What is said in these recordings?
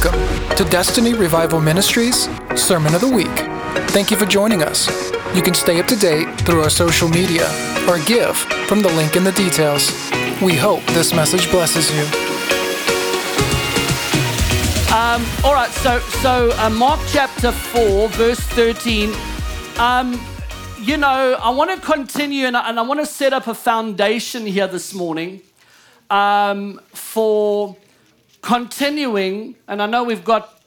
Welcome to Destiny Revival Ministries Sermon of the Week. Thank you for joining us. You can stay up to date through our social media or give from the link in the details. We hope this message blesses you. Um, all right, so so uh, Mark chapter four, verse thirteen. Um, you know, I want to continue and I, and I want to set up a foundation here this morning um, for continuing. And I know we've got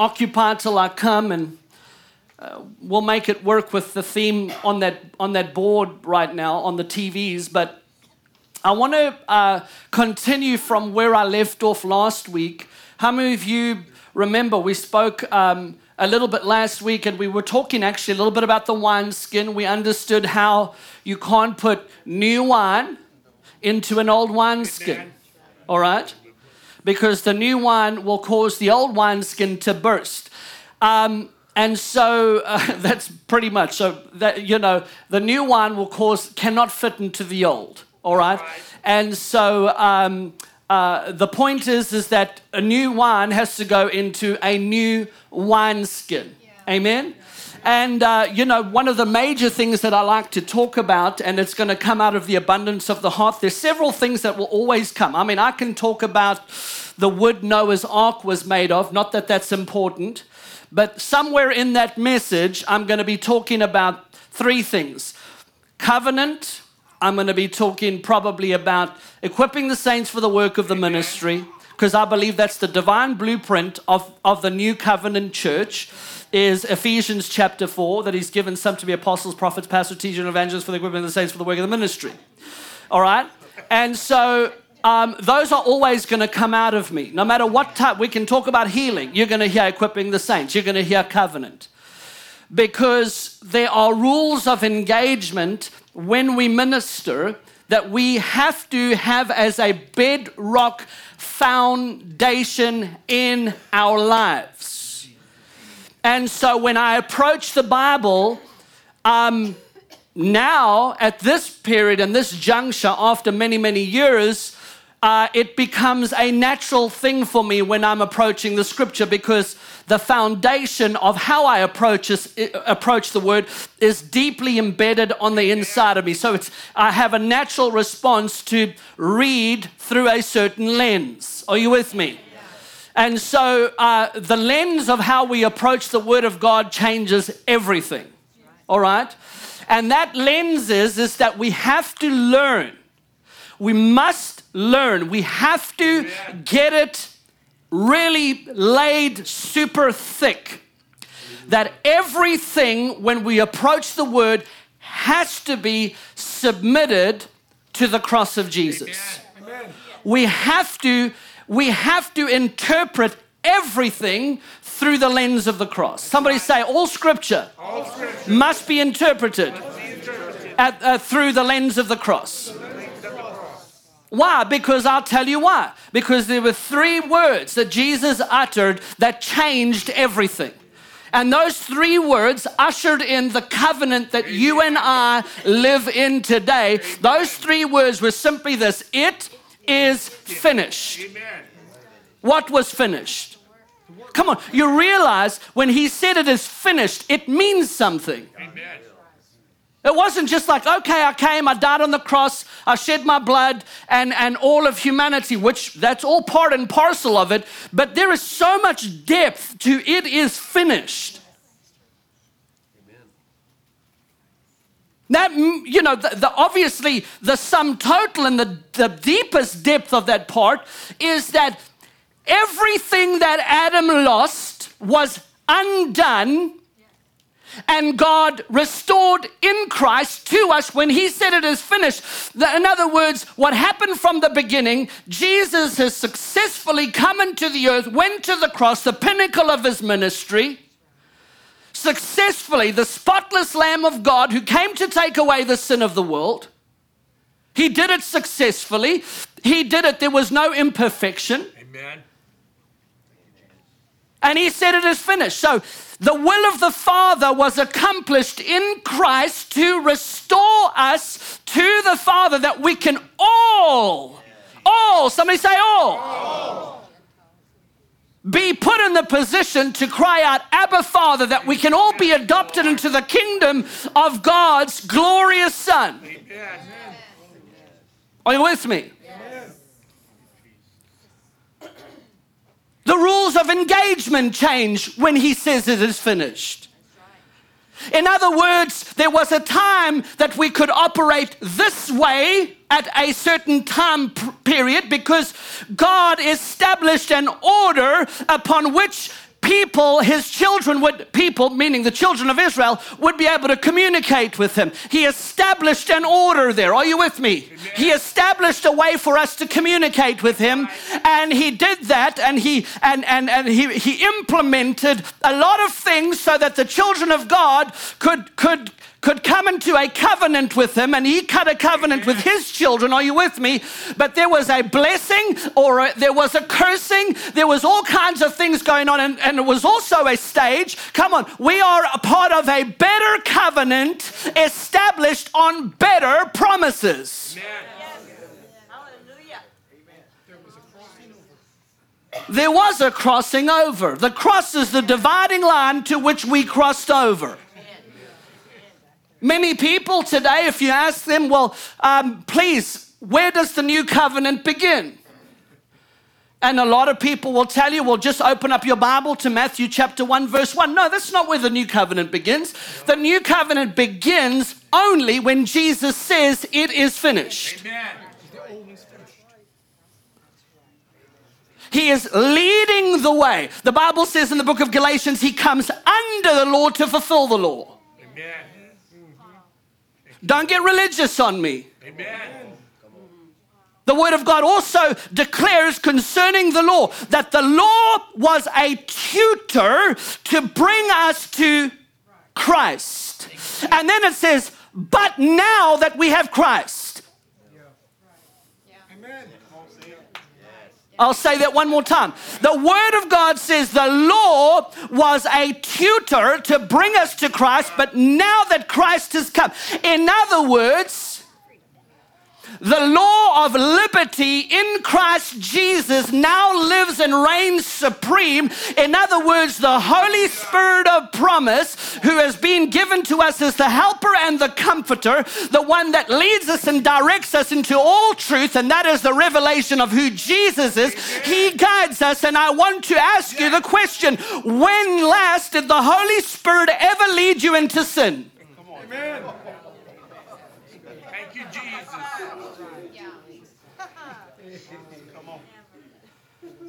Occupy Till I Come, and uh, we'll make it work with the theme on that on that board right now on the TVs, but. I want to uh, continue from where I left off last week. How many of you remember we spoke um, a little bit last week and we were talking actually a little bit about the wine skin. We understood how you can't put new wine into an old wine skin. All right? Because the new wine will cause the old wineskin to burst. Um, and so uh, that's pretty much so that you know the new wine will cause cannot fit into the old all right, and so um, uh, the point is is that a new wine has to go into a new wineskin amen and uh, you know one of the major things that i like to talk about and it's going to come out of the abundance of the heart there's several things that will always come i mean i can talk about the wood noah's ark was made of not that that's important but somewhere in that message i'm going to be talking about three things covenant I'm going to be talking probably about equipping the saints for the work of the ministry, because I believe that's the divine blueprint of, of the new covenant church. Is Ephesians chapter 4 that he's given some to be apostles, prophets, pastors, teachers, and evangelists for the equipping of the saints for the work of the ministry. All right? And so um, those are always going to come out of me. No matter what type, we can talk about healing. You're going to hear equipping the saints, you're going to hear covenant. Because there are rules of engagement when we minister that we have to have as a bedrock foundation in our lives. And so when I approach the Bible, um, now at this period and this juncture, after many, many years, uh, it becomes a natural thing for me when I'm approaching the scripture because the foundation of how I approach, this, approach the word is deeply embedded on the inside of me. So it's, I have a natural response to read through a certain lens. Are you with me? And so uh, the lens of how we approach the Word of God changes everything. All right? And that lens is, is that we have to learn. We must learn. We have to get it really laid super thick that everything, when we approach the word, has to be submitted to the cross of Jesus. Amen. We have to we have to interpret everything through the lens of the cross. Somebody say, all scripture, all scripture must be interpreted, must be interpreted. At, uh, through the lens of the cross. Why? Because I'll tell you why. Because there were three words that Jesus uttered that changed everything. And those three words ushered in the covenant that you and I live in today. Those three words were simply this it is finished. What was finished? Come on, you realize when he said it is finished, it means something. It wasn't just like, okay, I came, I died on the cross, I shed my blood, and, and all of humanity, which that's all part and parcel of it, but there is so much depth to it is finished. That, you know, the, the, obviously the sum total and the, the deepest depth of that part is that everything that Adam lost was undone and God restored in Christ to us when He said it is finished. In other words, what happened from the beginning, Jesus has successfully come into the earth, went to the cross, the pinnacle of His ministry. Successfully, the spotless Lamb of God who came to take away the sin of the world. He did it successfully. He did it, there was no imperfection. Amen. And he said it is finished. So the will of the Father was accomplished in Christ to restore us to the Father that we can all, all, somebody say all. all. Be put in the position to cry out, Abba, Father, that we can all be adopted into the kingdom of God's glorious Son. Are you with me? The rules of engagement change when he says it is finished. In other words, there was a time that we could operate this way at a certain time period because God established an order upon which people, his children would, people, meaning the children of Israel, would be able to communicate with him. He established an order there. Are you with me? Amen. He established a way for us to communicate with him. And he did that and he and, and, and he, he implemented a lot of things so that the children of God could could could come into a covenant with him and he cut a covenant with his children. Are you with me? But there was a blessing or a, there was a cursing. There was all kinds of things going on. And, and it was also a stage. Come on, we are a part of a better covenant established on better promises. There was a crossing over. The cross is the dividing line to which we crossed over. Many people today, if you ask them, well, um, please, where does the new covenant begin? And a lot of people will tell you, well, just open up your Bible to Matthew chapter 1, verse 1. No, that's not where the new covenant begins. The new covenant begins only when Jesus says it is finished. Amen. He is leading the way. The Bible says in the book of Galatians, he comes under the law to fulfill the law. Amen. Don't get religious on me. Amen. The Word of God also declares concerning the law that the law was a tutor to bring us to Christ. And then it says, but now that we have Christ. I'll say that one more time. The Word of God says the law was a tutor to bring us to Christ, but now that Christ has come, in other words, the law of liberty in Christ Jesus now lives and reigns supreme. In other words, the Holy Spirit of promise, who has been given to us as the helper and the comforter, the one that leads us and directs us into all truth, and that is the revelation of who Jesus is, he guides us. And I want to ask you the question when last did the Holy Spirit ever lead you into sin? Amen.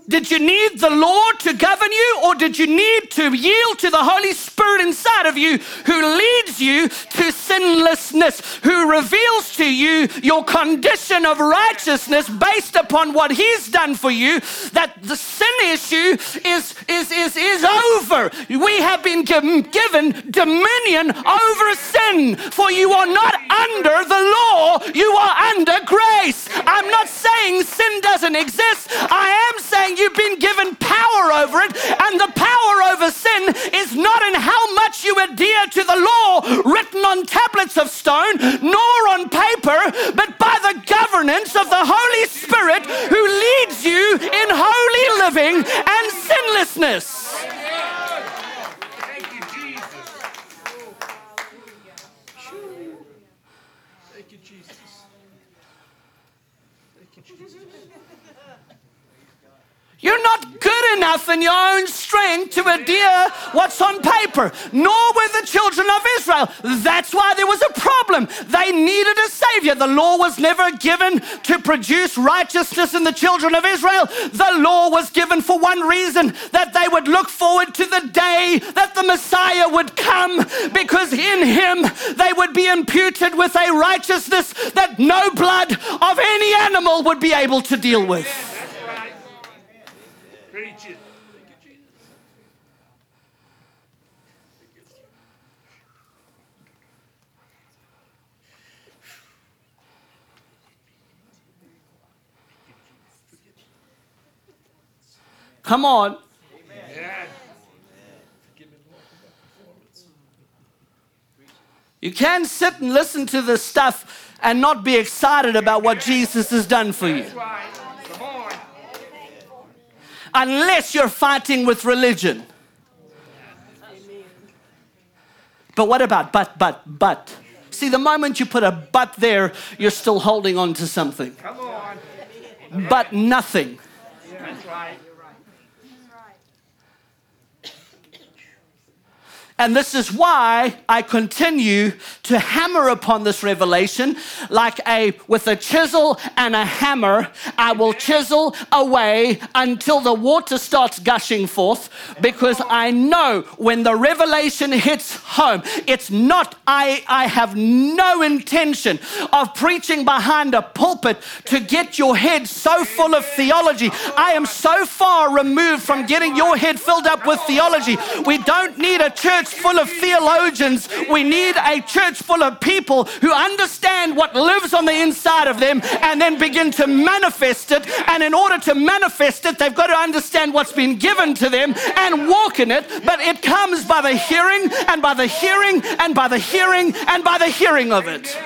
Did you need the law to govern you, or did you need to yield to the Holy Spirit inside of you who leads you to sinlessness, who reveals to you your condition of righteousness based upon what He's done for you? That the sin issue is, is, is, is over. We have been given dominion over sin, for you are not under the law, you are under grace. I'm not saying sin doesn't exist, I am saying you've been given power over it, and the power over sin is not in how much you adhere to the law written on tablets of stone, nor on paper, but by the governance of the Holy Spirit who leads you in holy living and sinlessness. You're not good enough in your own strength to adhere what's on paper, nor were the children of Israel. That's why there was a problem. They needed a savior. The law was never given to produce righteousness in the children of Israel. The law was given for one reason that they would look forward to the day that the Messiah would come, because in him they would be imputed with a righteousness that no blood of any animal would be able to deal with. Preach it. Come on. You can't sit and listen to this stuff and not be excited about what Jesus has done for you. Unless you're fighting with religion. But what about but, but, but? See, the moment you put a but there, you're still holding on to something. Come on. But nothing. That's right. And this is why I continue to hammer upon this revelation like a with a chisel and a hammer. I will chisel away until the water starts gushing forth because I know when the revelation hits home, it's not I I have no intention of preaching behind a pulpit to get your head so full of theology. I am so far removed from getting your head filled up with theology. We don't need a church full of theologians. We need a church full of people who understand what lives on the inside of them and then begin to manifest it. And in order to manifest it, they've got to understand what's been given to them and walk in it. But it comes by the hearing and by the hearing and by the hearing and by the hearing of it.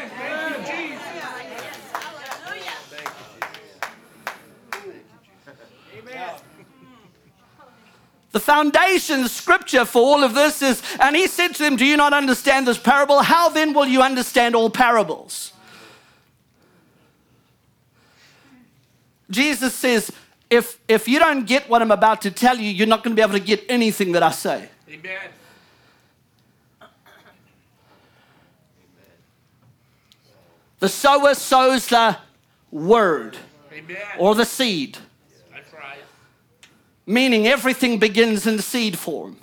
The foundation the scripture for all of this is, and he said to them, Do you not understand this parable? How then will you understand all parables? Jesus says, if, if you don't get what I'm about to tell you, you're not going to be able to get anything that I say. Amen. The sower sows the word Amen. or the seed. Meaning everything begins in seed form.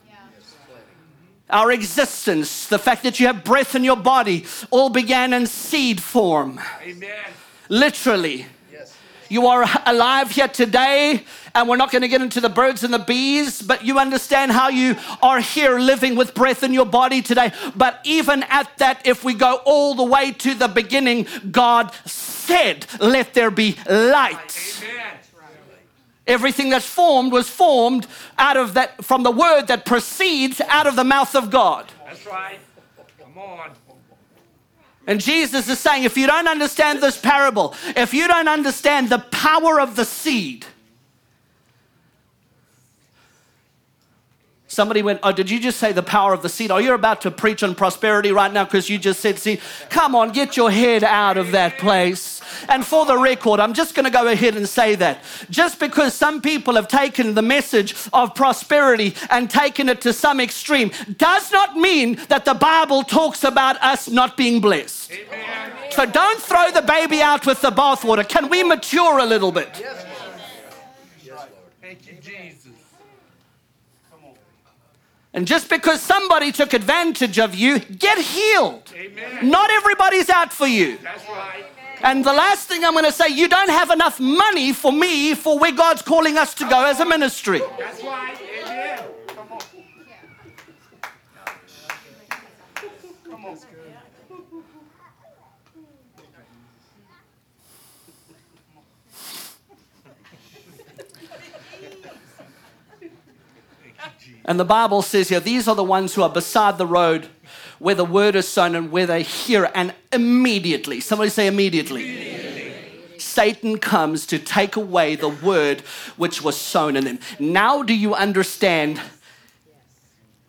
Our existence, the fact that you have breath in your body, all began in seed form. Amen. Literally. You are alive here today, and we're not going to get into the birds and the bees, but you understand how you are here living with breath in your body today. But even at that, if we go all the way to the beginning, God said, Let there be light. Amen. Everything that's formed was formed out of that, from the word that proceeds out of the mouth of God. That's right. Come on. And Jesus is saying, if you don't understand this parable, if you don't understand the power of the seed, Somebody went, Oh, did you just say the power of the seed? Oh, you're about to preach on prosperity right now because you just said seed. Come on, get your head out of that place. And for the record, I'm just going to go ahead and say that. Just because some people have taken the message of prosperity and taken it to some extreme does not mean that the Bible talks about us not being blessed. Amen. So don't throw the baby out with the bathwater. Can we mature a little bit? Yes, Lord. Thank you, Jesus. And just because somebody took advantage of you, get healed. Amen. Not everybody's out for you. That's right. And the last thing I'm going to say, you don't have enough money for me for where God's calling us to go as a ministry. That's right. Amen. Come on. Come on. And the Bible says here, these are the ones who are beside the road where the word is sown and where they hear it. And immediately, somebody say immediately. Satan comes to take away the word which was sown in them. Now, do you understand?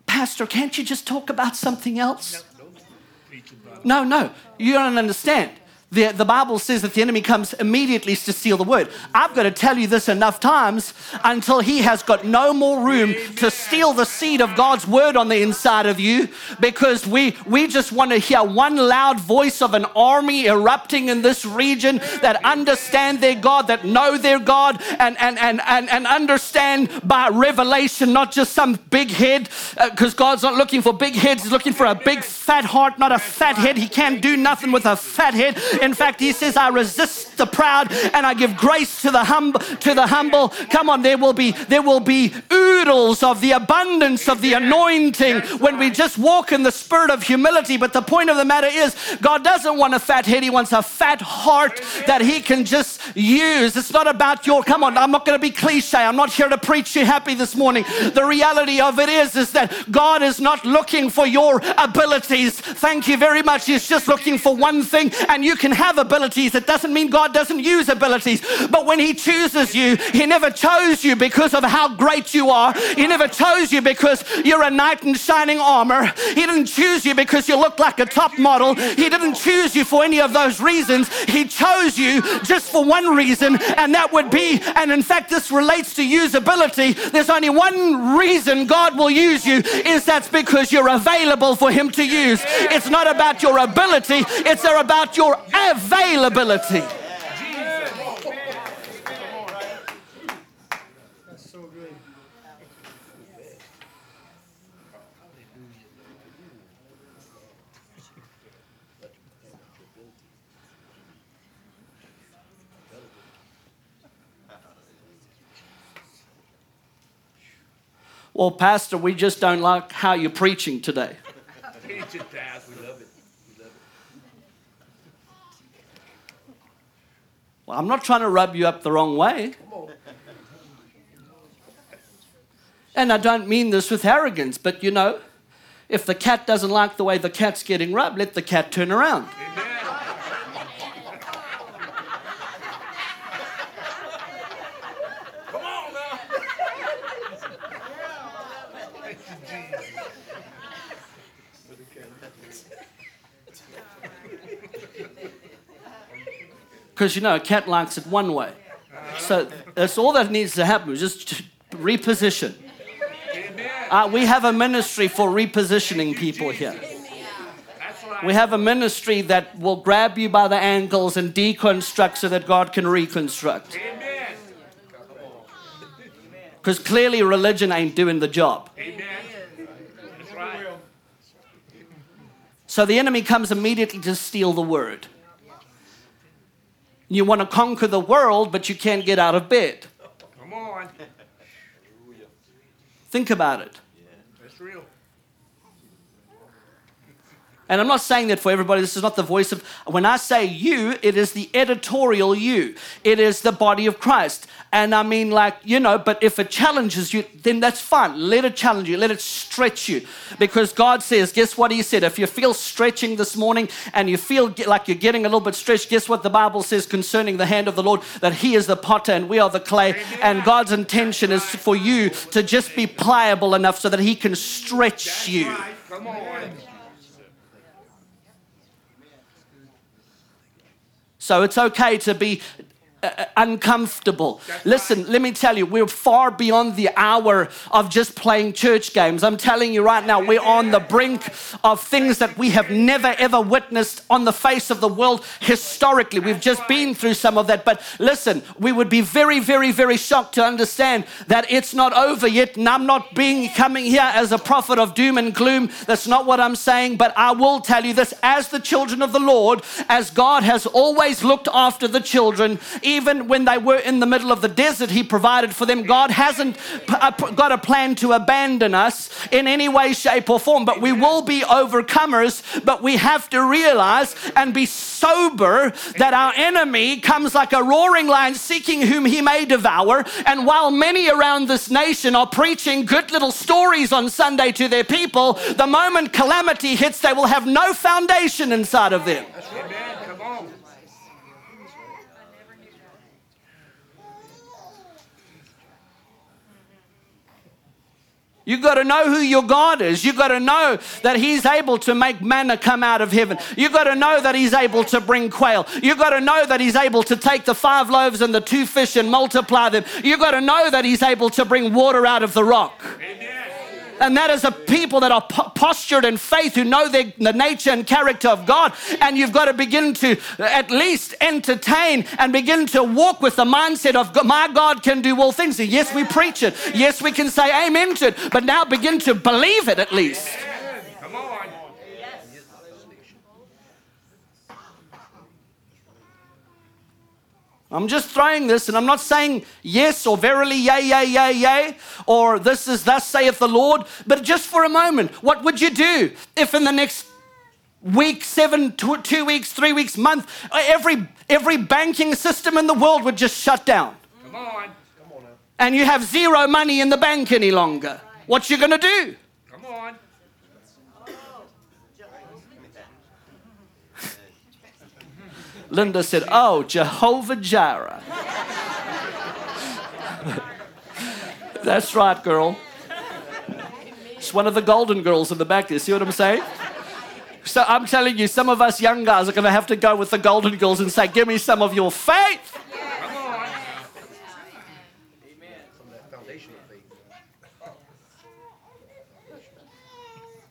Pastor, can't you just talk about something else? No, no, you don't understand. The, the Bible says that the enemy comes immediately to steal the word. I've got to tell you this enough times until he has got no more room to steal the seed of God's word on the inside of you because we, we just want to hear one loud voice of an army erupting in this region that understand their God, that know their God, and, and, and, and, and understand by revelation, not just some big head, uh, because God's not looking for big heads, He's looking for a big fat heart, not a fat head. He can't do nothing with a fat head. In fact, he says, I resist the proud and I give grace to the humble to the humble. Come on, there will be there will be of the abundance of the anointing when we just walk in the spirit of humility. But the point of the matter is, God doesn't want a fat head, He wants a fat heart that He can just use. It's not about your, come on, I'm not going to be cliche. I'm not here to preach you happy this morning. The reality of it is, is that God is not looking for your abilities. Thank you very much. He's just looking for one thing, and you can have abilities. It doesn't mean God doesn't use abilities, but when He chooses you, He never chose you because of how great you are. He never chose you because you're a knight in shining armor. He didn't choose you because you look like a top model. He didn't choose you for any of those reasons. He chose you just for one reason, and that would be, and in fact, this relates to usability. There's only one reason God will use you, is that's because you're available for Him to use. It's not about your ability, it's about your availability. Well, Pastor, we just don't like how you're preaching today. Teach it, Dad. We love it. Well, I'm not trying to rub you up the wrong way. And I don't mean this with arrogance, but you know, if the cat doesn't like the way the cat's getting rubbed, let the cat turn around. Amen. Come on now. Thank you, Jesus. Because you know, a cat likes it one way. So that's all that needs to happen, just reposition. Uh, we have a ministry for repositioning people here. We have a ministry that will grab you by the ankles and deconstruct so that God can reconstruct. Because clearly religion ain't doing the job. Amen. That's right. So the enemy comes immediately to steal the word. You want to conquer the world, but you can't get out of bed. Come on. Think about it. That's real. And I'm not saying that for everybody. This is not the voice of. When I say you, it is the editorial you. It is the body of Christ. And I mean, like, you know, but if it challenges you, then that's fine. Let it challenge you. Let it stretch you. Because God says, guess what He said? If you feel stretching this morning and you feel like you're getting a little bit stretched, guess what the Bible says concerning the hand of the Lord? That He is the potter and we are the clay. And God's intention is for you to just be pliable enough so that He can stretch That's you. right. Come on. So it's okay to be uh, uncomfortable. Listen, let me tell you, we're far beyond the hour of just playing church games. I'm telling you right now, we're on the brink of things that we have never ever witnessed on the face of the world historically. We've just been through some of that. But listen, we would be very, very, very shocked to understand that it's not over yet. And I'm not being coming here as a prophet of doom and gloom. That's not what I'm saying. But I will tell you this as the children of the Lord, as God has always looked after the children, even when they were in the middle of the desert, He provided for them. God hasn't uh, got a plan to abandon us in any way, shape, or form, but we will be overcomers. But we have to realize and be sober that our enemy comes like a roaring lion seeking whom he may devour. And while many around this nation are preaching good little stories on Sunday to their people, the moment calamity hits, they will have no foundation inside of them. Amen. Come on. You got to know who your God is. You've got to know that He's able to make manna come out of heaven. You've got to know that He's able to bring quail. You've got to know that He's able to take the five loaves and the two fish and multiply them. You've got to know that He's able to bring water out of the rock. Amen. And that is a people that are po- postured in faith who know the nature and character of God. And you've got to begin to at least entertain and begin to walk with the mindset of my God can do all things. And yes, we preach it. Yes, we can say amen to it. But now begin to believe it at least. I'm just throwing this, and I'm not saying yes or verily, yea, yea, yea, yea, or this is thus saith the Lord, but just for a moment, what would you do if in the next week, seven, two, two weeks, three weeks, month, every, every banking system in the world would just shut down? Come on. And you have zero money in the bank any longer. What you gonna do? Come on. Linda said, Oh, Jehovah Jireh. That's right, girl. It's one of the golden girls in the back there. See what I'm saying? So I'm telling you, some of us young guys are going to have to go with the golden girls and say, Give me some of your faith. Come on.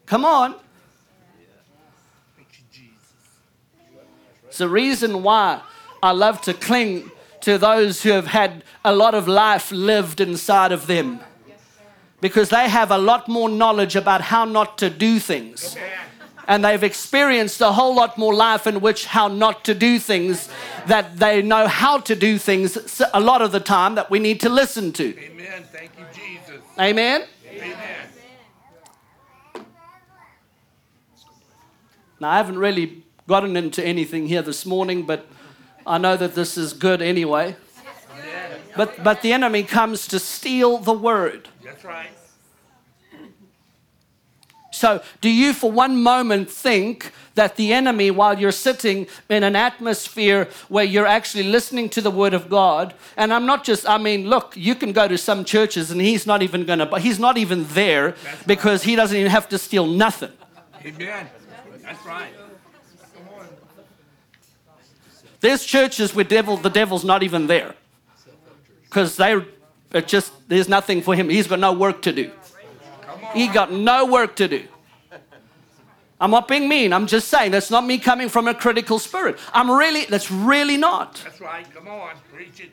Come on. It's the reason why I love to cling to those who have had a lot of life lived inside of them. Because they have a lot more knowledge about how not to do things. And they've experienced a whole lot more life in which how not to do things, that they know how to do things a lot of the time that we need to listen to. Amen. Thank you, Jesus. Amen? Amen. Now, I haven't really gotten into anything here this morning, but I know that this is good anyway. But, but the enemy comes to steal the word. That's right. So, do you for one moment think that the enemy, while you're sitting in an atmosphere where you're actually listening to the word of God, and I'm not just, I mean, look, you can go to some churches and he's not even gonna, but he's not even there because he doesn't even have to steal nothing. Amen. That's right. There's churches where devil, the devil's not even there because they it just there's nothing for him. He's got no work to do. He got no work to do. I'm not being mean. I'm just saying that's not me coming from a critical spirit. I'm really that's really not. That's right. Come on. Preach it.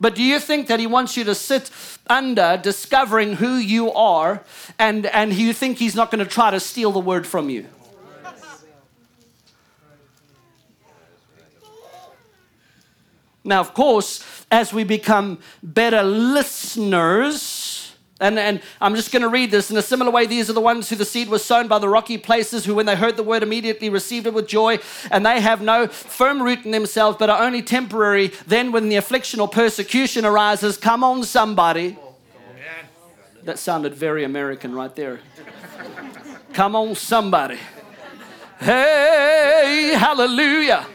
But do you think that he wants you to sit under discovering who you are and and you think he's not going to try to steal the word from you? Now, of course, as we become better listeners, and, and I'm just going to read this in a similar way. These are the ones who the seed was sown by the rocky places, who, when they heard the word, immediately received it with joy, and they have no firm root in themselves, but are only temporary. Then, when the affliction or persecution arises, come on, somebody. That sounded very American right there. Come on, somebody. Hey, hallelujah.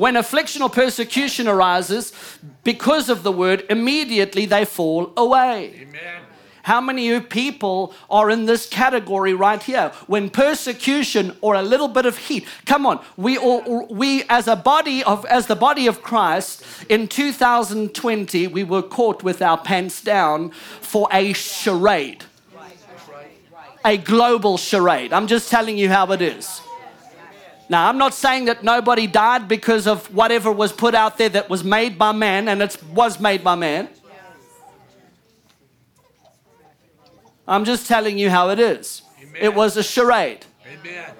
When affliction or persecution arises because of the word, immediately they fall away. Amen. How many of you people are in this category right here? When persecution or a little bit of heat, come on, we all, we as a body of as the body of Christ in 2020, we were caught with our pants down for a charade, a global charade. I'm just telling you how it is. Now, I'm not saying that nobody died because of whatever was put out there that was made by man, and it was made by man. I'm just telling you how it is. It was a charade. Amen.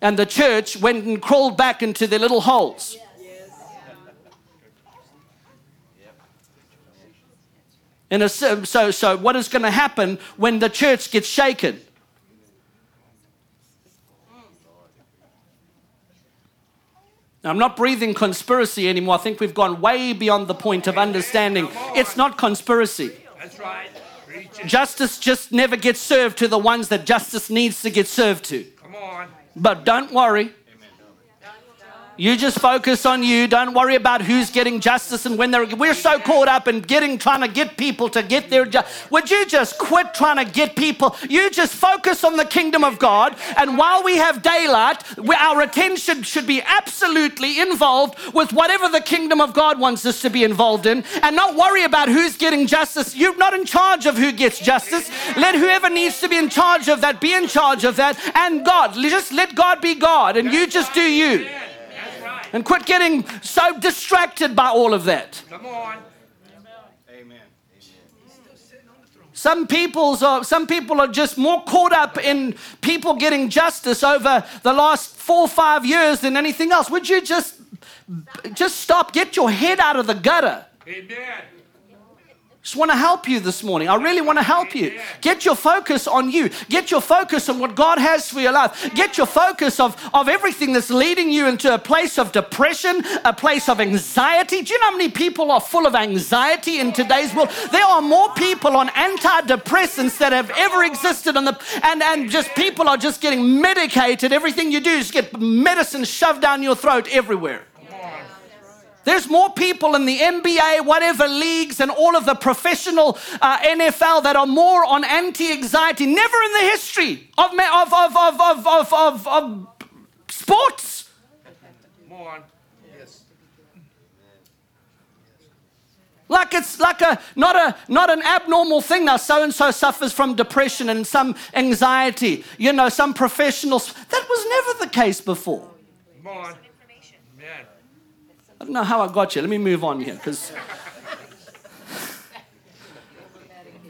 And the church went and crawled back into their little holes. And so, so, what is going to happen when the church gets shaken? Now, I'm not breathing conspiracy anymore. I think we've gone way beyond the point of understanding. It's not conspiracy. That's right. Justice just never gets served to the ones that justice needs to get served to. Come on. But don't worry. You just focus on you. Don't worry about who's getting justice and when they're. We're so caught up in getting, trying to get people to get their. Ju- Would you just quit trying to get people? You just focus on the kingdom of God. And while we have daylight, our attention should be absolutely involved with whatever the kingdom of God wants us to be involved in, and not worry about who's getting justice. You're not in charge of who gets justice. Let whoever needs to be in charge of that be in charge of that, and God. Just let God be God, and you just do you. That's right. And quit getting so distracted by all of that. Come on. Some people's are, some people are just more caught up in people getting justice over the last four or five years than anything else. Would you just just stop. Get your head out of the gutter. Amen. Just want to help you this morning. I really want to help you. Get your focus on you. Get your focus on what God has for your life. Get your focus of, of everything that's leading you into a place of depression, a place of anxiety. Do you know how many people are full of anxiety in today's world? There are more people on antidepressants that have ever existed on the and, and just people are just getting medicated. Everything you do is get medicine shoved down your throat everywhere. There's more people in the NBA, whatever leagues, and all of the professional uh, NFL that are more on anti anxiety. Never in the history of, of, of, of, of, of, of, of sports. Come on. Like it's like a not a not an abnormal thing now. So and so suffers from depression and some anxiety. You know, some professionals. That was never the case before. Come on. Amen. I don't know how I got you. Let me move on here, because.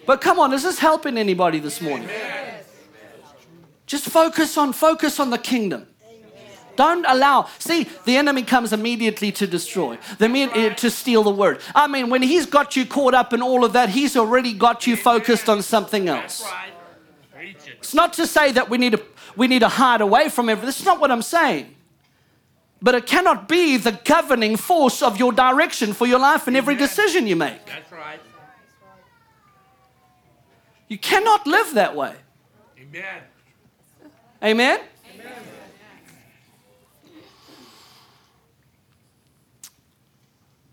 But come on, is this helping anybody this morning? Just focus on focus on the kingdom. Don't allow. See, the enemy comes immediately to destroy, the me- uh, to steal the word. I mean, when he's got you caught up in all of that, he's already got you focused on something else. Right. It's not to say that we need to we need to hide away from everything. That's not what I'm saying. But it cannot be the governing force of your direction for your life and every decision you make. That's right. You cannot live that way. Amen. Amen?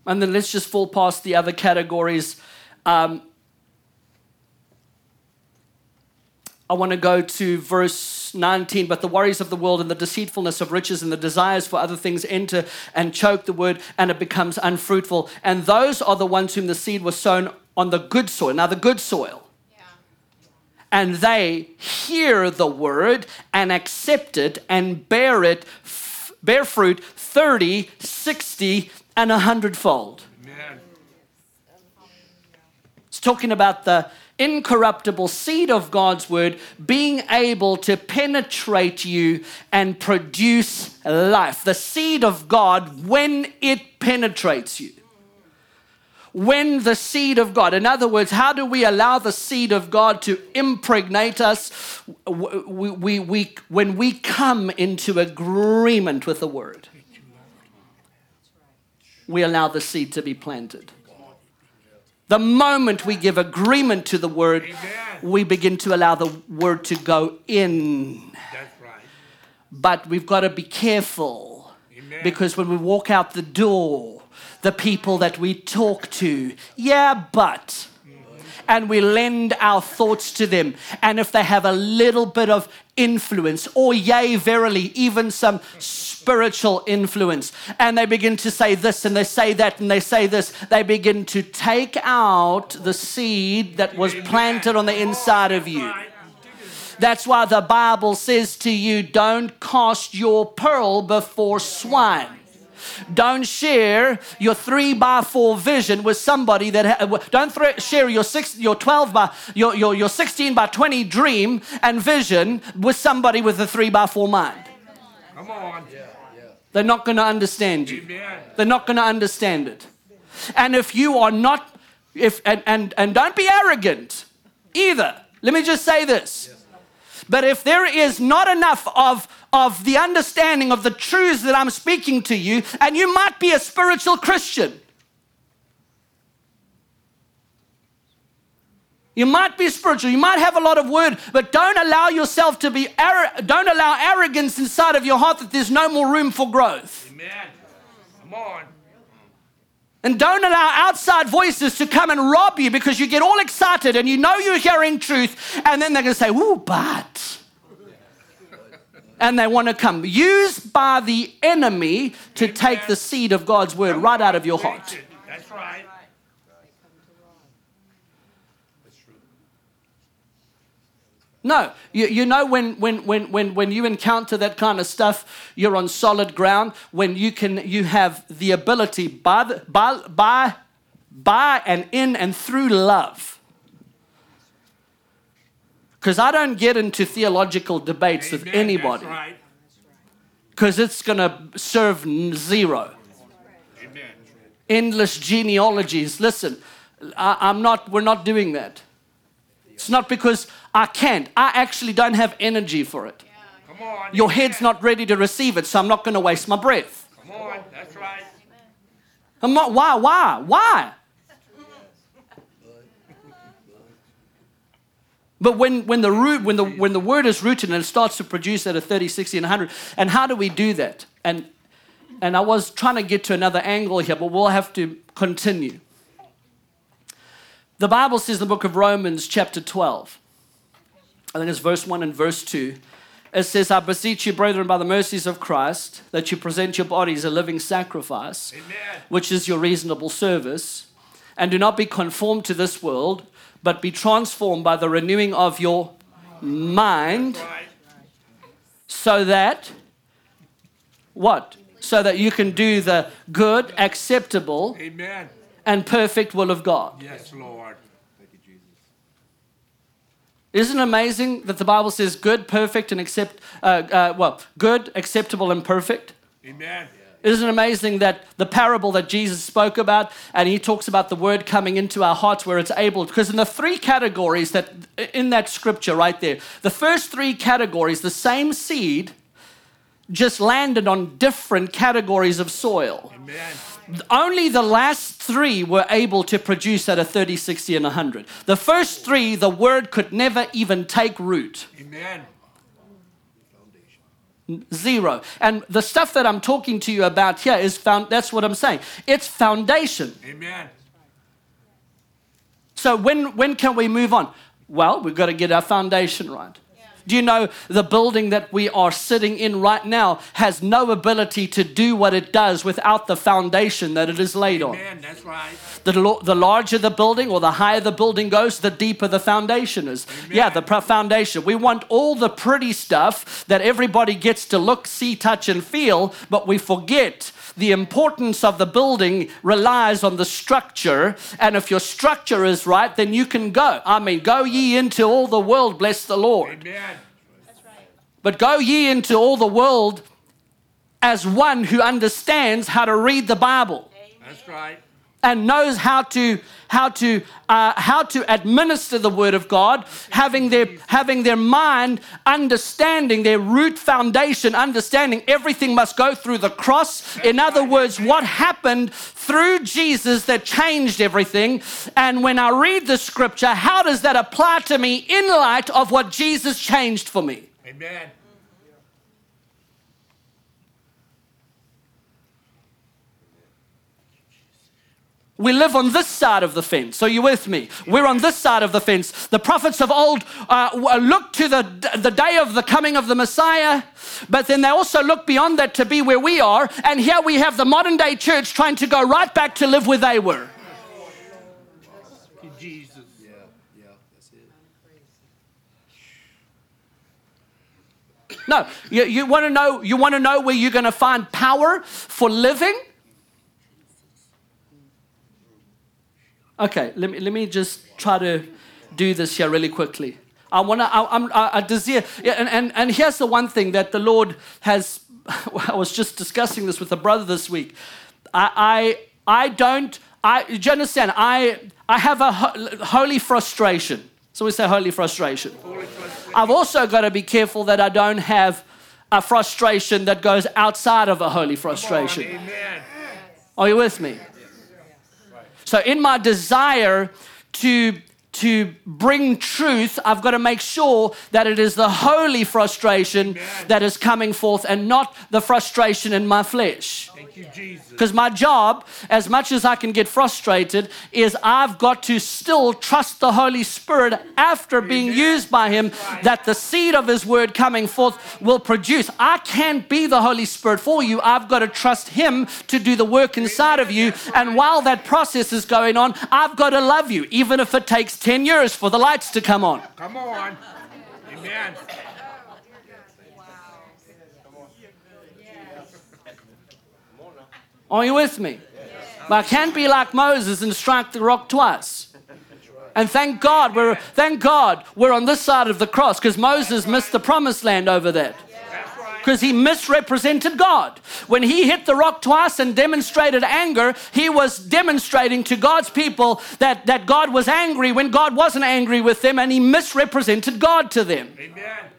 And then let's just fall past the other categories. Um, I want to go to verse 19. But the worries of the world and the deceitfulness of riches and the desires for other things enter and choke the word, and it becomes unfruitful. And those are the ones whom the seed was sown on the good soil. Now, the good soil and they hear the word and accept it and bear it f- bear fruit 30 60 and 100 fold Amen. it's talking about the incorruptible seed of god's word being able to penetrate you and produce life the seed of god when it penetrates you when the seed of God, in other words, how do we allow the seed of God to impregnate us we, we, we, when we come into agreement with the word? We allow the seed to be planted. The moment we give agreement to the word, Amen. we begin to allow the word to go in. That's right. But we've got to be careful Amen. because when we walk out the door, the people that we talk to, yeah, but, mm-hmm. and we lend our thoughts to them. And if they have a little bit of influence, or yea, verily, even some spiritual influence, and they begin to say this and they say that and they say this, they begin to take out the seed that was planted on the inside of you. That's why the Bible says to you, don't cast your pearl before swine. Don't share your three by four vision with somebody that ha- don't thre- share your six, your twelve by your, your your sixteen by twenty dream and vision with somebody with a three by four mind. Come on. They're not going to understand you. Amen. They're not going to understand it. And if you are not, if and and and don't be arrogant either. Let me just say this. But if there is not enough of, of the understanding of the truths that I'm speaking to you, and you might be a spiritual Christian, you might be spiritual, you might have a lot of word, but don't allow yourself to be, don't allow arrogance inside of your heart that there's no more room for growth. Amen. Come on. And don't allow outside voices to come and rob you because you get all excited and you know you're hearing truth, and then they're going to say, Ooh, but. And they want to come, used by the enemy to take the seed of God's word right out of your heart. That's right. No, you, you know when, when, when, when, when you encounter that kind of stuff, you're on solid ground. When you can, you have the ability by, the, by, by, by and in and through love. Because I don't get into theological debates with anybody That's right. because it's going to serve zero. endless genealogies. Listen, I, I'm not, we're not doing that. It's not because I can't. I actually don't have energy for it. Come on. Your head's not ready to receive it, so I'm not going to waste my breath. Come on. That's right. I'm not, why, why, why? But when, when, the root, when, the, when the word is rooted and it starts to produce at a 30, 60, and 100, and how do we do that? And, and I was trying to get to another angle here, but we'll have to continue. The Bible says in the book of Romans, chapter 12, I think it's verse 1 and verse 2. It says, I beseech you, brethren, by the mercies of Christ, that you present your bodies a living sacrifice, Amen. which is your reasonable service, and do not be conformed to this world, but be transformed by the renewing of your mind, so that, what? So that you can do the good, acceptable, Amen. and perfect will of God. Yes, Lord. Isn't it amazing that the Bible says good, perfect, and accept, uh, uh, well, good, acceptable, and perfect? Amen. Isn't it amazing that the parable that Jesus spoke about, and he talks about the word coming into our hearts where it's able, because in the three categories that in that scripture right there, the first three categories, the same seed just landed on different categories of soil. Amen. Only the last three were able to produce at a 30, 60, and 100. The first three, the word could never even take root. Amen. Zero. And the stuff that I'm talking to you about here is found, that's what I'm saying. It's foundation. Amen. So when, when can we move on? Well, we've got to get our foundation right. Do you know the building that we are sitting in right now has no ability to do what it does without the foundation that it is laid on? Amen. That's right. The, lo- the larger the building or the higher the building goes, the deeper the foundation is. Yeah, the foundation. We want all the pretty stuff that everybody gets to look, see, touch, and feel, but we forget the importance of the building relies on the structure. And if your structure is right, then you can go. I mean, go ye into all the world, bless the Lord. Amen. But go ye into all the world as one who understands how to read the Bible That's right. And knows how to how to uh, how to administer the word of God, having their having their mind understanding their root foundation, understanding everything must go through the cross. In other words, what happened through Jesus that changed everything. And when I read the scripture, how does that apply to me in light of what Jesus changed for me? Amen. We live on this side of the fence. Are you with me? We're on this side of the fence. The prophets of old uh, w- looked to the, the day of the coming of the Messiah, but then they also look beyond that to be where we are. And here we have the modern day church trying to go right back to live where they were. Thank you, Jesus. No, you, you want to know you want to know where you're going to find power for living? Okay, let me let me just try to do this here really quickly. I want to. I, I'm. I, I desire. Yeah, and, and and here's the one thing that the Lord has. I was just discussing this with a brother this week. I I I don't. I do you understand? I I have a ho- holy frustration. So we say holy frustration. I've also got to be careful that I don't have a frustration that goes outside of a holy frustration. Amen. Are you with me? So, in my desire to to bring truth, I've got to make sure that it is the holy frustration that is coming forth and not the frustration in my flesh. Thank you, Jesus. Because my job, as much as I can get frustrated, is I've got to still trust the Holy Spirit after being used by Him that the seed of His word coming forth will produce. I can't be the Holy Spirit for you. I've got to trust Him to do the work inside of you. And while that process is going on, I've got to love you, even if it takes 10 years for the lights to come on. Come on. Amen. Are you with me? But I can't be like Moses and strike the rock twice. And thank God we're thank God we're on this side of the cross because Moses missed the promised land over that. Because he misrepresented God. When he hit the rock twice and demonstrated anger, he was demonstrating to God's people that, that God was angry when God wasn't angry with them and he misrepresented God to them. Amen.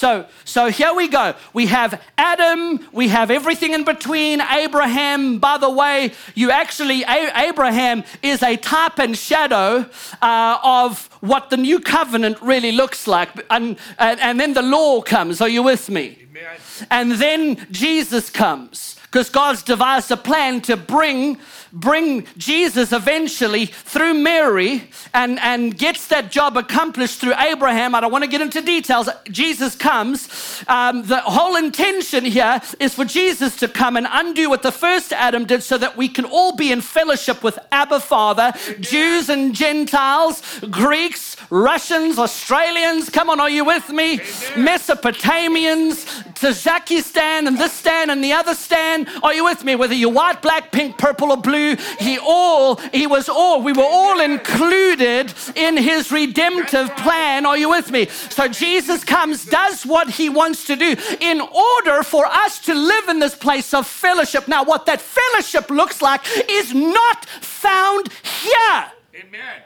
So, so here we go. We have Adam, we have everything in between. Abraham, by the way, you actually, A- Abraham is a type and shadow uh, of what the new covenant really looks like. And, and, and then the law comes. Are you with me? Amen. And then Jesus comes because God's devised a plan to bring bring Jesus eventually through Mary and, and gets that job accomplished through Abraham. I don't want to get into details. Jesus comes. Um, the whole intention here is for Jesus to come and undo what the first Adam did so that we can all be in fellowship with Abba Father, Jews and Gentiles, Greeks, Russians, Australians. Come on, are you with me? Mesopotamians, Tajikistan, and this stand and the other stand. Are you with me? Whether you're white, black, pink, purple, or blue, he all, he was all, we were all included in his redemptive plan. Are you with me? So Jesus comes, does what he wants to do in order for us to live in this place of fellowship. Now, what that fellowship looks like is not found here. Amen.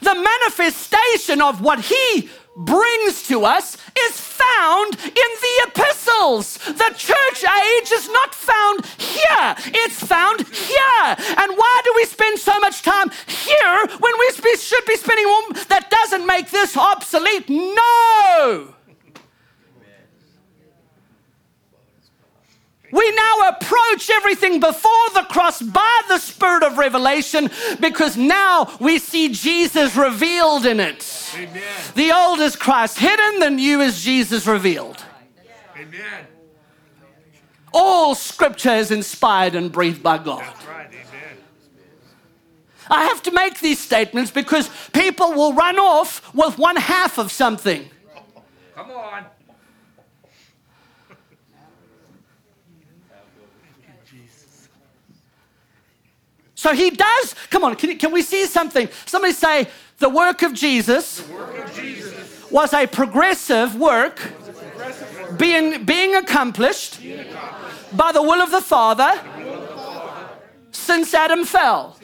The manifestation of what he brings to us is found in the epistles. The church age is not found here, it's found here. And why do we spend so much time here when we should be spending? That doesn't make this obsolete. No. We now approach everything before the cross by the spirit of revelation because now we see Jesus revealed in it. Amen. The old is Christ hidden, the new is Jesus revealed. Amen. All scripture is inspired and breathed by God. Right. I have to make these statements because people will run off with one half of something. Come on. So he does, come on, can, can we see something? Somebody say, the work of Jesus, was a progressive work being, being accomplished by the will of the Father since Adam fell.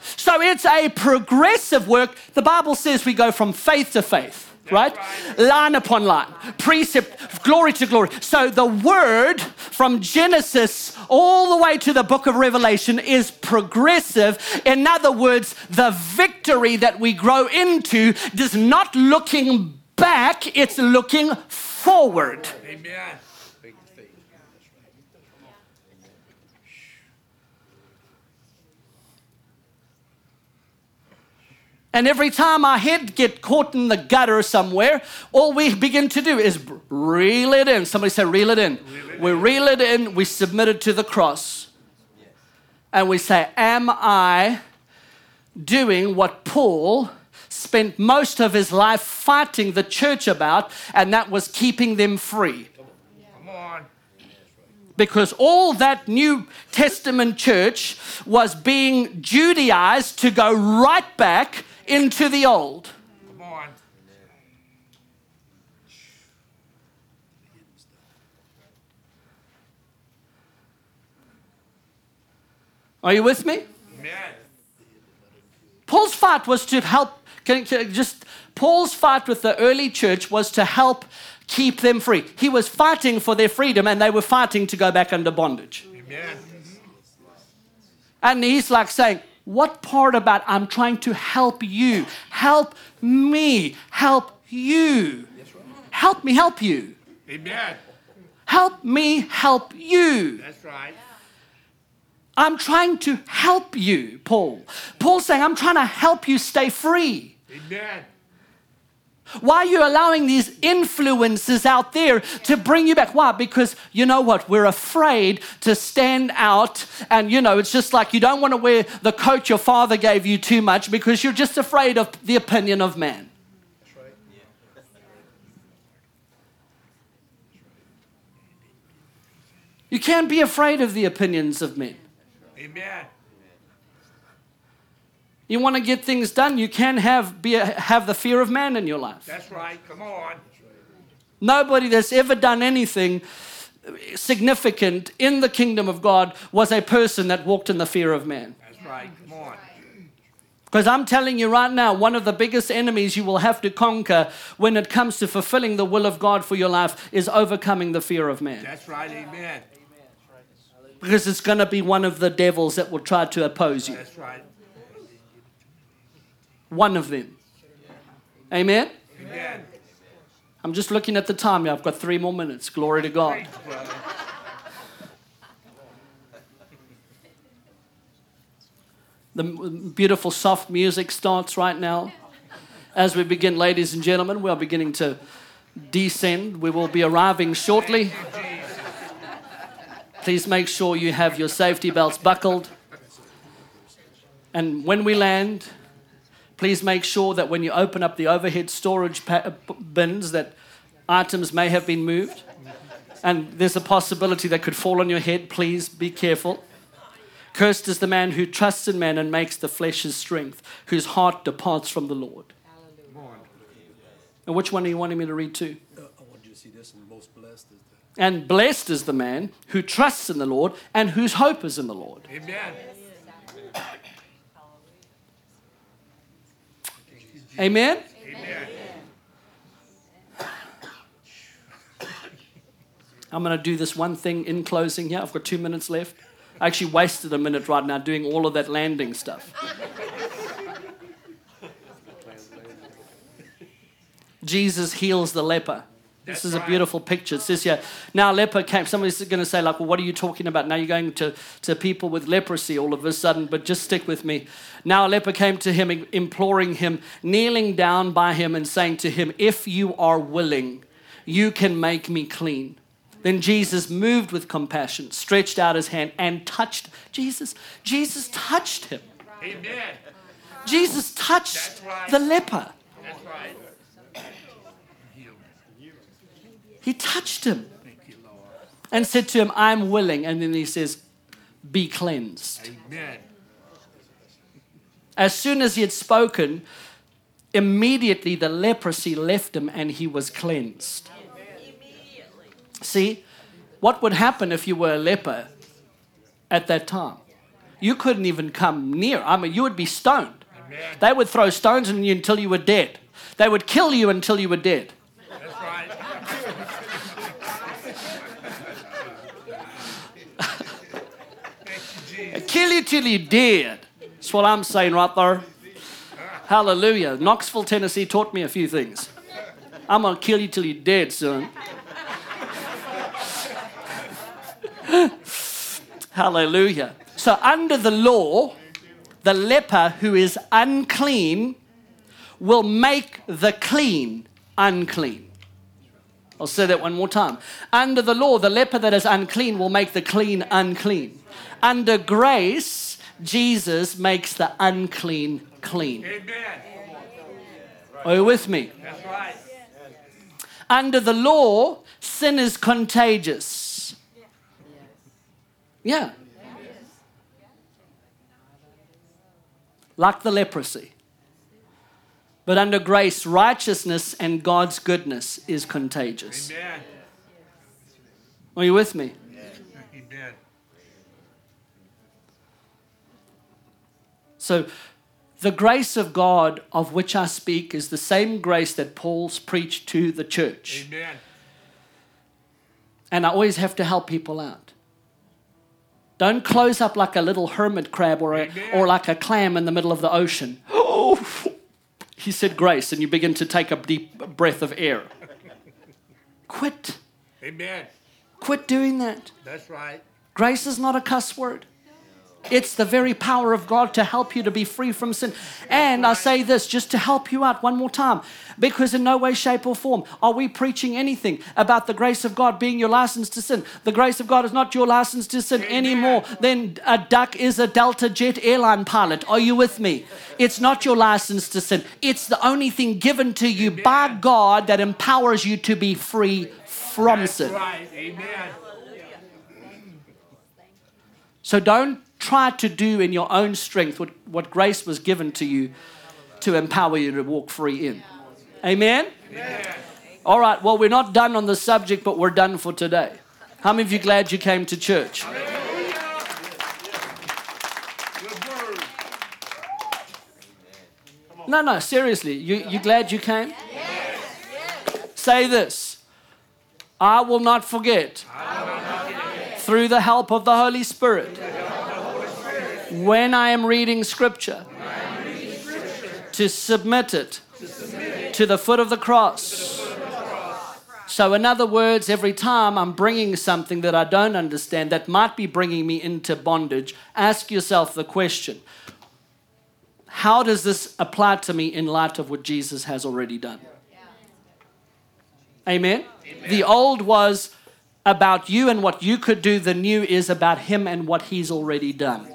So it's a progressive work. The Bible says we go from faith to faith, right? Line upon line, precept, glory to glory. So the word from Genesis all the way to the book of Revelation is progressive. In other words, the victory that we grow into is not looking back, it's looking forward. Amen. And every time our head get caught in the gutter somewhere, all we begin to do is reel it in. Somebody say, reel it in. we reel it in, we submit it to the cross. And we say, Am I doing what Paul spent most of his life fighting the church about? And that was keeping them free Come on. because all that New Testament church was being Judaized to go right back into the old. Come on. Are you with me? Amen. Paul's fight was to help, can, can- just Paul's fight with the early church was to help keep them free. He was fighting for their freedom and they were fighting to go back under bondage. Amen. And he's like saying, What part about I'm trying to help you? Help me. Help you. Help me help you. Amen. Help me help you. That's right. I'm trying to help you, Paul. Paul's saying, I'm trying to help you stay free. Amen. Why are you allowing these influences out there to bring you back? Why? Because you know what? We're afraid to stand out. And you know, it's just like you don't want to wear the coat your father gave you too much because you're just afraid of the opinion of man. You can't be afraid of the opinions of men. Amen. You want to get things done, you can have, be a, have the fear of man in your life. That's right. Come on. Nobody that's ever done anything significant in the kingdom of God was a person that walked in the fear of man. That's right. Come on. Because I'm telling you right now, one of the biggest enemies you will have to conquer when it comes to fulfilling the will of God for your life is overcoming the fear of man. That's right. Amen. Because it's going to be one of the devils that will try to oppose you. That's right. One of them. Amen? Amen. I'm just looking at the time. I've got three more minutes. Glory to God. The beautiful soft music starts right now. As we begin, ladies and gentlemen, we are beginning to descend. We will be arriving shortly. Please make sure you have your safety belts buckled. And when we land, please make sure that when you open up the overhead storage pa- bins that items may have been moved and there's a possibility that could fall on your head, please be careful. Cursed is the man who trusts in man and makes the flesh his strength, whose heart departs from the Lord. And which one are you wanting me to read to? Uh, I want you to see this, most blessed And blessed is the man who trusts in the Lord and whose hope is in the Lord. Amen. Amen? Amen. I'm going to do this one thing in closing here. I've got two minutes left. I actually wasted a minute right now doing all of that landing stuff. Jesus heals the leper. This is a beautiful picture. It says here, now leper came. Somebody's going to say, like, well, what are you talking about? Now you're going to, to people with leprosy all of a sudden, but just stick with me. Now a leper came to him, imploring him, kneeling down by him, and saying to him, If you are willing, you can make me clean. Then Jesus, moved with compassion, stretched out his hand and touched Jesus. Jesus touched him. Amen. Jesus touched right. the leper. That's right. He touched him you, and said to him, I'm willing. And then he says, Be cleansed. Amen. As soon as he had spoken, immediately the leprosy left him and he was cleansed. See, what would happen if you were a leper at that time? You couldn't even come near. I mean, you would be stoned. Amen. They would throw stones on you until you were dead. They would kill you until you were dead. You, you till you're dead. That's what I'm saying right there. Hallelujah. Knoxville, Tennessee taught me a few things. I'm going to kill you till you're dead, son. Hallelujah. So, under the law, the leper who is unclean will make the clean unclean. I'll say that one more time. Under the law, the leper that is unclean will make the clean unclean. Under grace, Jesus makes the unclean clean. Amen. Are you with me? That's right. Under the law, sin is contagious. Yeah. Like the leprosy. But under grace, righteousness and God's goodness is contagious. Amen. Are you with me? Amen. So, the grace of God of which I speak is the same grace that Paul's preached to the church. Amen. And I always have to help people out. Don't close up like a little hermit crab or, a, or like a clam in the middle of the ocean. Oh, he said grace, and you begin to take a deep breath of air. Quit. Amen. Quit doing that. That's right. Grace is not a cuss word. It's the very power of God to help you to be free from sin. And I say this just to help you out one more time, because in no way, shape, or form are we preaching anything about the grace of God being your license to sin. The grace of God is not your license to sin any more than a duck is a Delta Jet airline pilot. Are you with me? It's not your license to sin, it's the only thing given to you by God that empowers you to be free from sin. right. Amen. So don't try to do in your own strength what, what grace was given to you to empower you to walk free in. Amen? All right, well, we're not done on the subject, but we're done for today. How many of you glad you came to church? No, no, seriously. You, you glad you came? Say this I will not forget, through the help of the Holy Spirit, when I am reading Scripture, to submit it to the foot of the cross. So, in other words, every time I'm bringing something that I don't understand that might be bringing me into bondage, ask yourself the question how does this apply to me in light of what Jesus has already done? Amen? The old was about you and what you could do, the new is about Him and what He's already done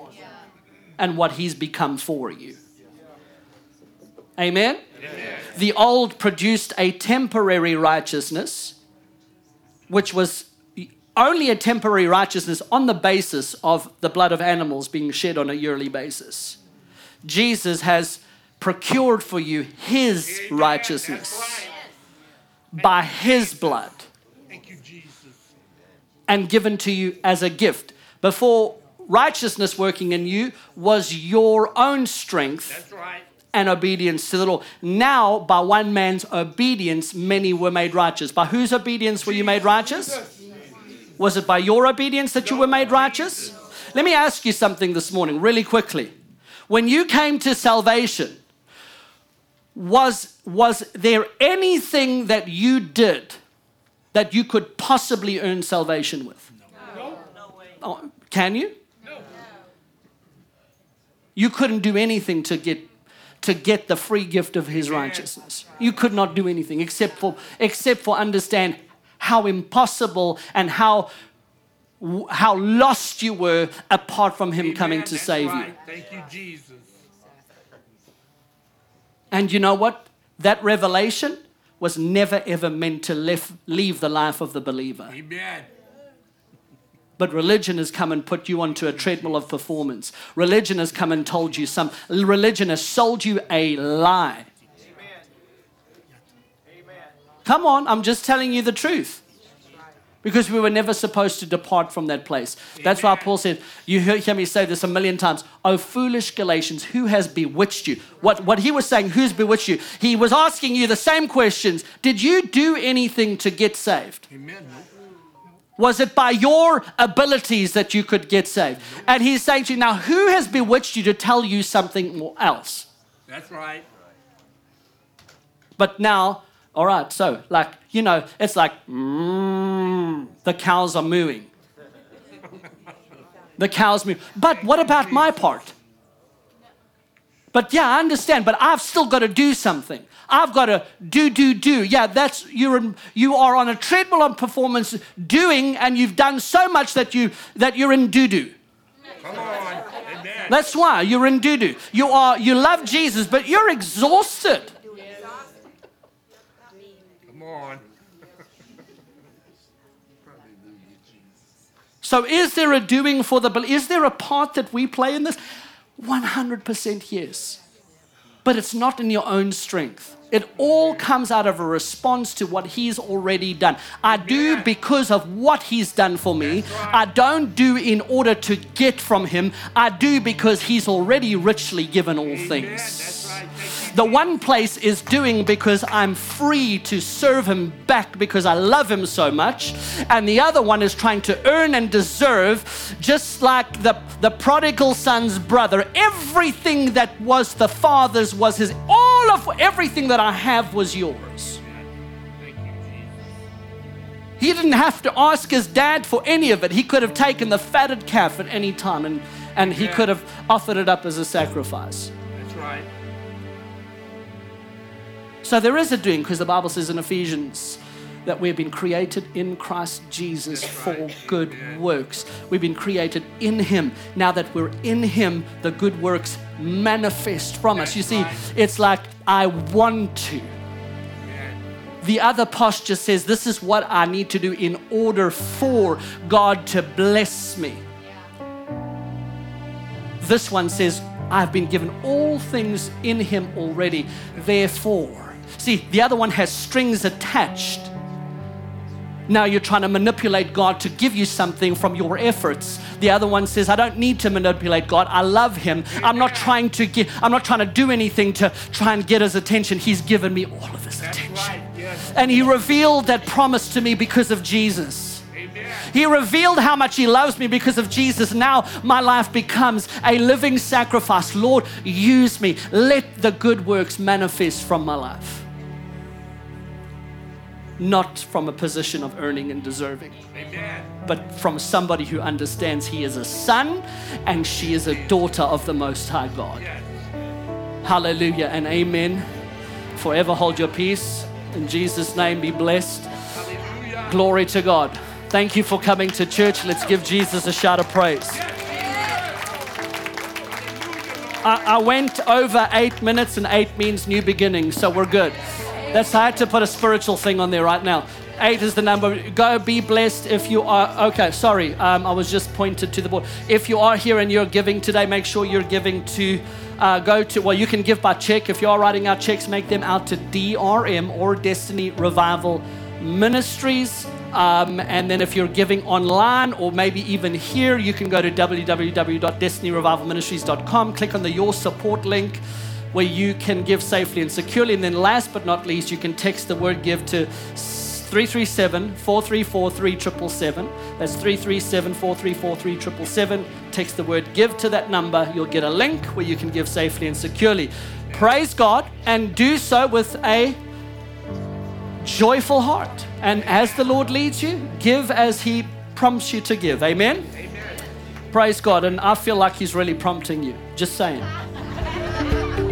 and what He's become for you. Amen? The old produced a temporary righteousness, which was only a temporary righteousness on the basis of the blood of animals being shed on a yearly basis. Jesus has procured for you his righteousness right. by his blood Thank you, Jesus. and given to you as a gift. Before righteousness working in you was your own strength right. and obedience to the law. Now, by one man's obedience, many were made righteous. By whose obedience were you made righteous? Was it by your obedience that you were made righteous? Let me ask you something this morning, really quickly. When you came to salvation, was, was there anything that you did that you could possibly earn salvation with? Oh, can you? You couldn't do anything to get to get the free gift of his righteousness. You could not do anything except for except for understand how impossible and how how lost you were apart from him coming to save right. you. Thank you, Jesus. And you know what? That revelation was never ever meant to leave, leave the life of the believer. Amen. But religion has come and put you onto a treadmill of performance. Religion has come and told you some. Religion has sold you a lie. Come on, I'm just telling you the truth. Because we were never supposed to depart from that place. That's why Paul said, You hear me say this a million times. Oh, foolish Galatians, who has bewitched you? What, what he was saying, who's bewitched you? He was asking you the same questions. Did you do anything to get saved? Amen. Was it by your abilities that you could get saved? And he's saying to you, now who has bewitched you to tell you something else? That's right. But now, all right, so like, you know, it's like, mm, the cows are mooing. The cows moo. But what about my part? But yeah, I understand, but I've still got to do something. I've got to do, do, do. Yeah, that's you're in, you are on a treadmill of performance doing, and you've done so much that you that you're in doo doo. Come on. Amen. That's why you're in doo doo. You are you love Jesus, but you're exhausted. Come on. So is there a doing for the is there a part that we play in this? 100% yes. But it's not in your own strength. It all comes out of a response to what he's already done. I do because of what he's done for me. I don't do in order to get from him. I do because he's already richly given all things. That's right. Thank you. The one place is doing because I'm free to serve him back because I love him so much. And the other one is trying to earn and deserve, just like the, the prodigal son's brother. Everything that was the father's was his. All of everything that I have was yours. Thank you, Jesus. He didn't have to ask his dad for any of it. He could have taken the fatted calf at any time and, and he Yeah. could have offered it up as a sacrifice. That's right. So there is a doing because the Bible says in Ephesians that we've been created in Christ Jesus for good works. We've been created in Him. Now that we're in Him, the good works manifest from us. You see, it's like I want to. The other posture says, This is what I need to do in order for God to bless me. This one says, I've been given all things in him already. Therefore, see, the other one has strings attached. Now you're trying to manipulate God to give you something from your efforts. The other one says, I don't need to manipulate God. I love him. I'm not trying to get I'm not trying to do anything to try and get his attention. He's given me all of his That's attention. right. Yes. And he revealed that promise to me because of Jesus. Amen. He revealed how much He loves me because of Jesus. Now my life becomes a living sacrifice. Lord, use me. Let the good works manifest from my life. Not from a position of earning and deserving, Amen. but from somebody who understands He is a son and she is a daughter of the Most High God. Yes. Hallelujah and amen. Forever hold your peace. In Jesus' name, be blessed. Hallelujah. Glory to God. Thank you for coming to church. Let's give Jesus a shout of praise. I, I went over eight minutes, and eight means new beginning, so we're good. That's I had to put a spiritual thing on there right now. Eight is the number. Go be blessed if you are. Okay, sorry. Um, I was just pointed to the board. If you are here and you're giving today, make sure you're giving to. Uh, go to well, you can give by check. If you are writing out checks, make them out to DRM or Destiny Revival Ministries. Um, and then if you're giving online or maybe even here, you can go to www.destinyrevivalministries.com, click on the Your Support link where you can give safely and securely. And then last but not least, you can text the word give to 337 434 3777. That's 337 434 3777. Text the word give to that number. You'll get a link where you can give safely and securely. Praise God and do so with a joyful heart. And as the Lord leads you, give as He prompts you to give. Amen? Praise God. And I feel like He's really prompting you. Just saying.